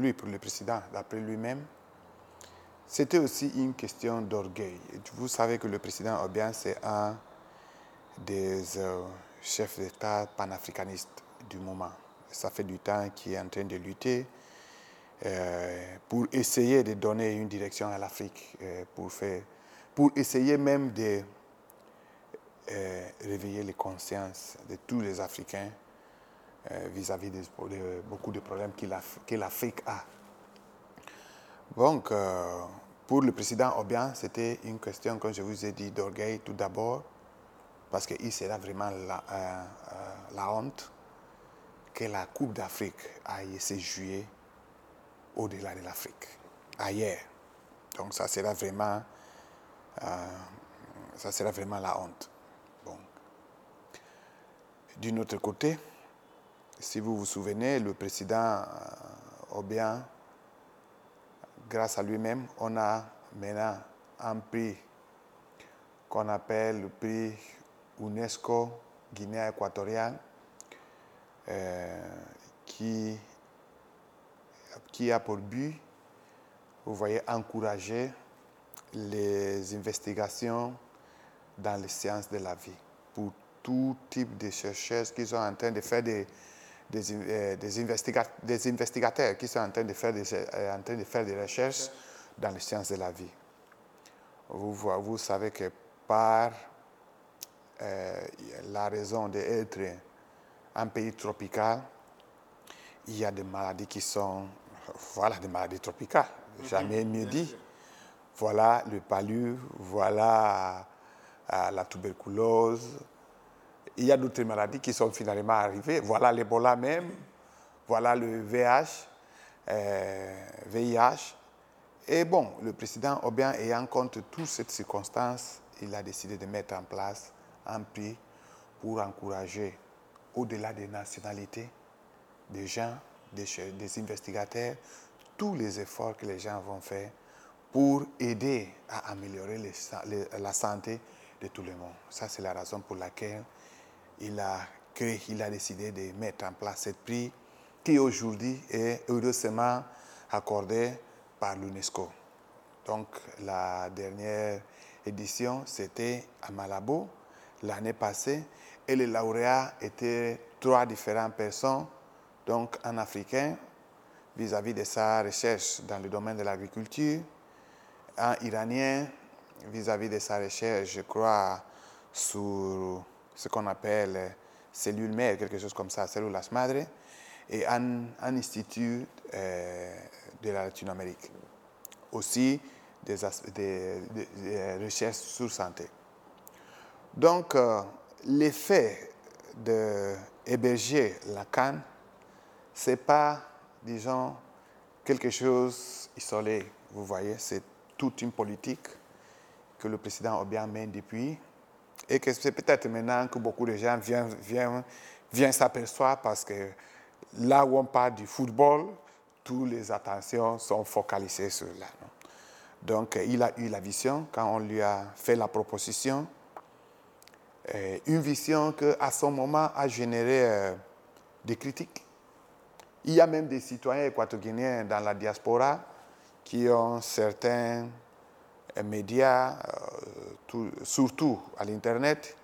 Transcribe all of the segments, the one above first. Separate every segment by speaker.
Speaker 1: lui, pour le président, d'après lui-même, c'était aussi une question d'orgueil. Vous savez que le président Obiang, c'est un des euh, chefs d'État panafricanistes du moment. Ça fait du temps qu'il est en train de lutter euh, pour essayer de donner une direction à l'Afrique, euh, pour, pour essayer même de réveiller les consciences de tous les Africains vis-à-vis de, beaucoup de problèmes que l'Afrique a. Donc, pour le président Obiang, c'était une question, comme je vous ai dit, d'orgueil tout d'abord, parce qu'il sera vraiment la, euh, euh, la, honte que la Coupe d'Afrique aille se jouer au-delà de l'Afrique, ailleurs. Donc ça sera vraiment, euh, ça sera vraiment la honte. Bon. D'un autre côté, si vous vous souvenez, le président Obiang, grâce à lui-même, on a maintenant un prix qu'on appelle le prix UNESCO Guinée équatoriale, euh, qui, qui a pour but, vous voyez, encourager les investigations dans les sciences de la vie pour tout type de chercheurs qui sont en train de faire des, des, euh, des, des, investigateurs qui sont en train de faire des, euh, en train de faire des recherches dans les sciences de la vie. Vous, vous savez que par euh, la raison d'être un pays tropical, il y a des maladies qui sont, voilà, des maladies tropicales, jamais mieux dit. Voilà le palu, voilà la tuberculose, il y a d'autres maladies qui sont finalement arrivées. Voilà l'Ebola même, voilà le VIH. Euh, Et bon, le président Obiang, ayant compte toutes ces circonstances, il a décidé de mettre en place un prix pour encourager, au-delà des nationalités, des gens, des, des investigateurs, tous les efforts que les gens vont faire pour aider à améliorer la santé de tout le monde. Ça, c'est la raison pour laquelle il a a décidé de mettre en place cette prix qui aujourd'hui est heureusement accordé par l'UNESCO. Donc la dernière édition, c'était à Malabo l'année passée et les lauréats étaient trois différentes personnes, donc un Africain vis-à-vis de sa recherche dans le domaine de l'agriculture, un Iranien vis-à-vis -vis de sa recherche, je crois, sur ce qu'on appelle cellule mère, quelque chose comme ça, células madre, et un, institut euh, de la Latine-Amérique. Aussi des, des, recherches sur santé. Donc, euh, l'effet d'héberger la canne, ce n'est pas, disons, quelque chose isolé. Vous voyez, c'est toute une politique que le président Obiang mène depuis et que c'est peut-être maintenant que beaucoup de gens viennent, viennent, s'apercevoir parce que là où on parle du football, toutes les attentions sont focalisées sur là. Donc, il a eu la vision quand on lui a fait la proposition. une vision qui, à son moment, a généré euh, des critiques. Il y a même des citoyens équatoriens dans la diaspora qui ont certains médias, euh, surtout à l'Internet,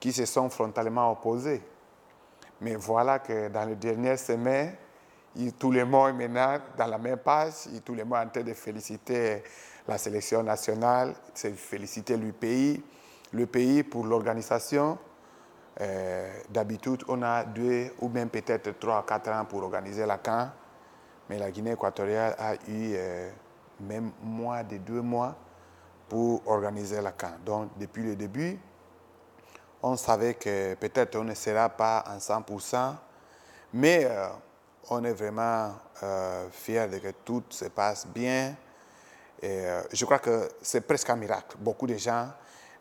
Speaker 1: qui se sont frontalement opposés. Mais voilà que dans les dernières semaines, tout le monde est maintenant dans la même page, tout le monde est en train de féliciter la sélection nationale, de féliciter le pays, le pays pour l'organisation. Euh, d'habitude, on a deux ou même peut-être trois, quatre ans pour organiser la CAN, mais la Guinée équatoriale a eu euh, même moins de deux mois pour organiser la camp. Donc, depuis le début, on savait que peut-être on ne sera pas en 100%, mais euh, on est vraiment euh, fiers de que tout se passe bien. Et euh, je crois que c'est presque un miracle. Beaucoup de gens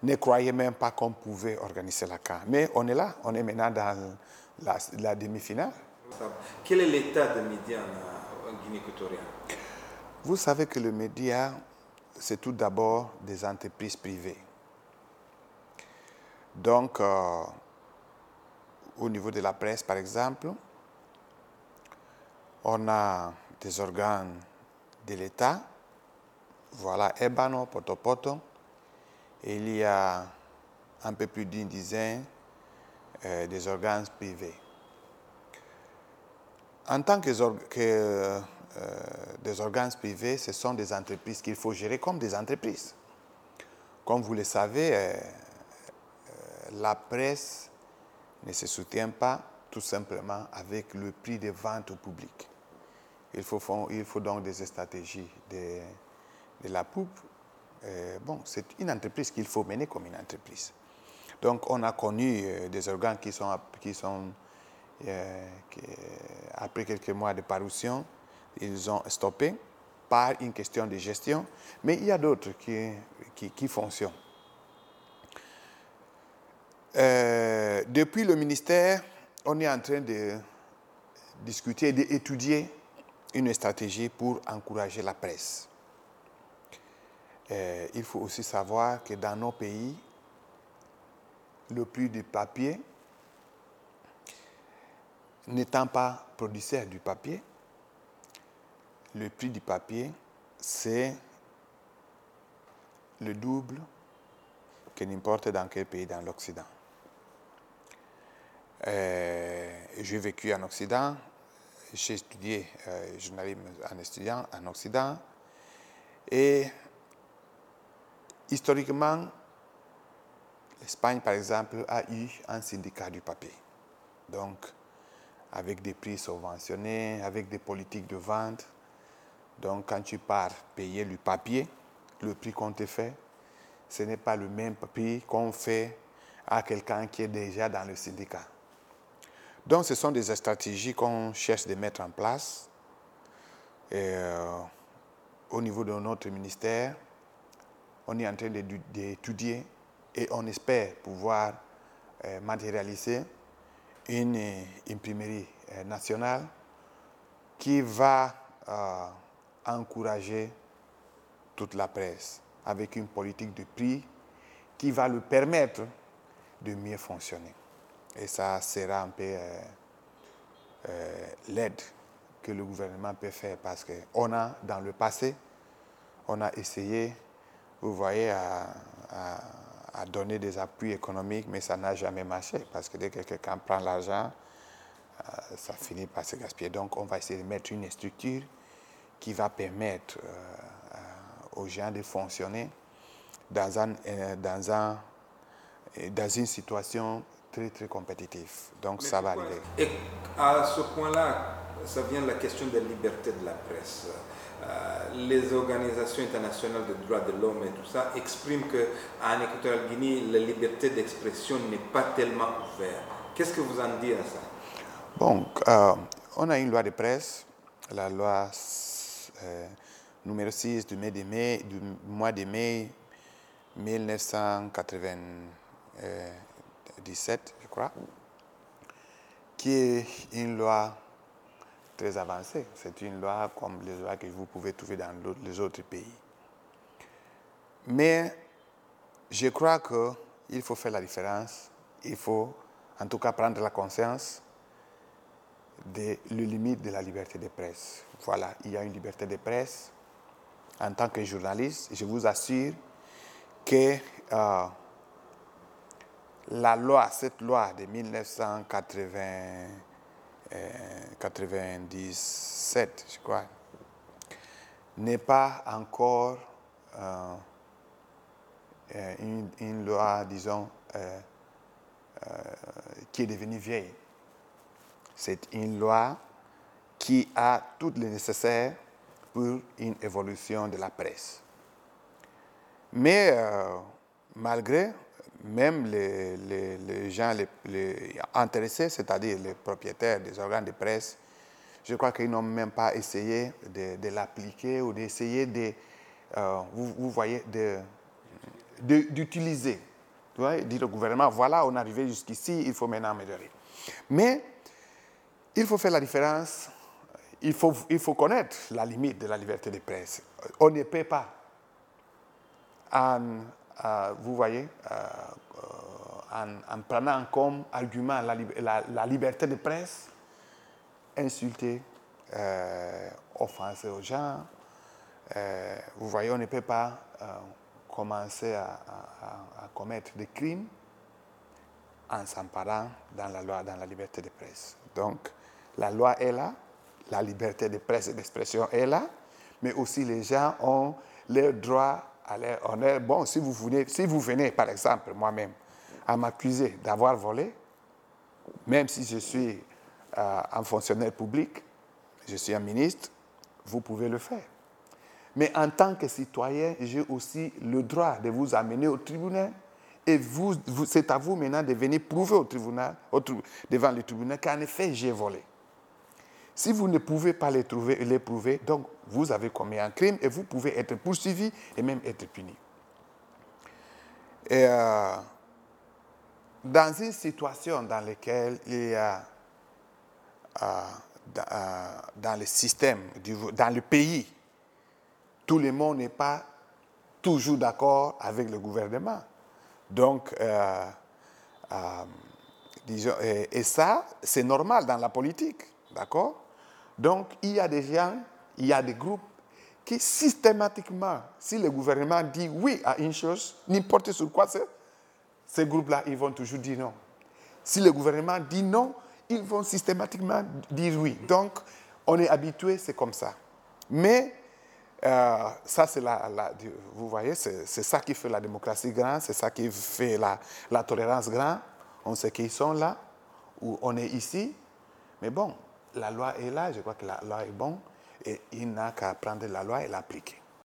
Speaker 1: ne croyaient même pas qu'on pouvait organiser la camp. Mais on est là, on est maintenant dans la, la demi-finale.
Speaker 2: Quel est l'état des médias en Guinée équatoriale
Speaker 1: Vous savez que le média c'est tout d'abord des entreprises privées. Donc, euh, au niveau de la presse, par exemple, on a des organes de l'État. Voilà Ebano, Potopoto. il y a un peu plus d'une dizaine euh, des organes privés. En tant que, euh, des organes privés, ce sont des entreprises qu'il faut gérer comme des entreprises. Comme vous le savez, euh, la presse ne se soutient pas tout simplement avec le prix de vente au public. Il faut, donc des stratégies de, la poupe. bon, c'est une entreprise qu'il faut mener comme une entreprise. Donc, on a connu euh, des organes qui sont, euh, après quelques mois de parution, ils ont stoppé par une question de gestion, mais il y a d'autres qui, qui, fonctionnent. Euh, depuis le ministère, on est en train de discuter, d'étudier une stratégie pour encourager la presse. il faut aussi savoir que dans nos pays, le prix du papier, n'étant pas producteur du papier, le prix du papier, c'est le double que n'importe dans quel pays dans l'Occident. Euh, j'ai vécu en Occident, j'ai étudié euh, journalisme en étudiant en Occident, et historiquement, L'Espagne, par exemple, a eu un syndicat du papier. Donc, avec des prix subventionnés, avec des politiques de vente. Donc, quand tu pars payer le papier, le prix qu'on te fait, ce n'est pas le même prix qu'on fait à quelqu'un qui est déjà dans le syndicat. Donc, ce sont des stratégies qu'on cherche de mettre en place. Euh, au niveau de notre ministère, on est en train d'étudier et on espère pouvoir euh, matérialiser une euh, imprimerie nationale qui va encourager toute la presse avec une politique de prix qui va lui permettre de mieux fonctionner. Et ça sera un peu l'aide que le gouvernement peut faire parce qu'on a, dans le passé, on a essayé, vous voyez, à à donner des appuis économiques, mais ça n'a jamais marché parce que dès que quelqu'un prend l'argent, euh, ça finit par se gaspiller. Donc, on va essayer de mettre une structure qui va permettre euh, euh, aux gens de fonctionner dans, un, dans, un, dans une situation très, très compétitive. Donc, ça va arriver.
Speaker 2: Et à ce point-là, ça vient de la question de la liberté de la presse. Euh, les organisations internationales de droits de l'homme et tout ça expriment qu'en Équatorial Guinée, la liberté d'expression n'est pas tellement ouverte. Qu'est-ce que vous en dites à ça?
Speaker 1: Bon, euh, on a une loi de presse, la loi euh, numéro 6 du, mois de mai 1997, je crois, qui est une loi très avancée. C'est une loi comme les lois que vous pouvez trouver dans les autres pays. Mais je crois qu'il faut faire la différence. Il faut en tout cas prendre la conscience des limites de la liberté de presse. Voilà, il y a une liberté de presse. En tant que journaliste, je vous assure que euh, la loi, cette loi de 1980, 97, je crois, n'est pas encore euh, euh, une, loi, disons, euh, qui est devenue vieille. C'est une loi qui a tout le nécessaire pour une évolution de la presse. Mais malgré même les, gens les, intéressés, c'est-à-dire les propriétaires des organes de presse, je crois qu'ils n'ont même pas essayé de, l'appliquer ou d'essayer de, euh, vous, voyez, d'utiliser. Dire au gouvernement, voilà, on est arrivé jusqu'ici, il faut maintenant améliorer. Mais il faut faire la différence, il faut, connaître la limite de la liberté de presse. On ne peut pas en, euh, vous voyez, euh, euh, en, prenant comme argument la, liberté de presse, insulter offenser aux gens. Vous voyez, on ne peut pas commencer à, commettre des crimes en s'emparant dans la loi, dans la liberté de presse. La loi est là, la liberté de presse et d'expression est là, mais aussi les gens ont leur droit à leur honneur. Bon, si vous venez, si vous venez par exemple, moi-même, à m'accuser d'avoir volé, même si je suis euh, un fonctionnaire public, je suis un ministre, vous pouvez le faire. Mais en tant que citoyen, j'ai aussi le droit de vous amener au tribunal. Et vous, c'est à vous maintenant de venir prouver au tribunal, devant le tribunal qu'en effet, j'ai volé. Si vous ne pouvez pas les, trouver, les prouver, donc vous avez commis un crime et vous pouvez être poursuivi et même être puni. Et euh, dans une situation dans laquelle il y a euh, euh, dans le système, dans le pays, tout le monde n'est pas toujours d'accord avec le gouvernement. Donc, et, ça, c'est normal dans la politique, d'accord? Donc, il y a des gens, il y a des groupes qui systématiquement, si le gouvernement dit oui à une chose, n'importe sur quoi c'est, ces groupes-là, ils vont toujours dire non. Si le gouvernement dit non, ils vont systématiquement dire oui. Donc, on est habitué, c'est comme ça. Mais euh, ça, c'est la, vous voyez, c'est ça qui fait la démocratie grande, c'est ça qui fait la, la tolérance grande. On sait qu'ils sont là, ou on est ici. Mais bon, la loi est là, je crois que la loi est bonne, et il n'a qu'à prendre la loi et l'appliquer.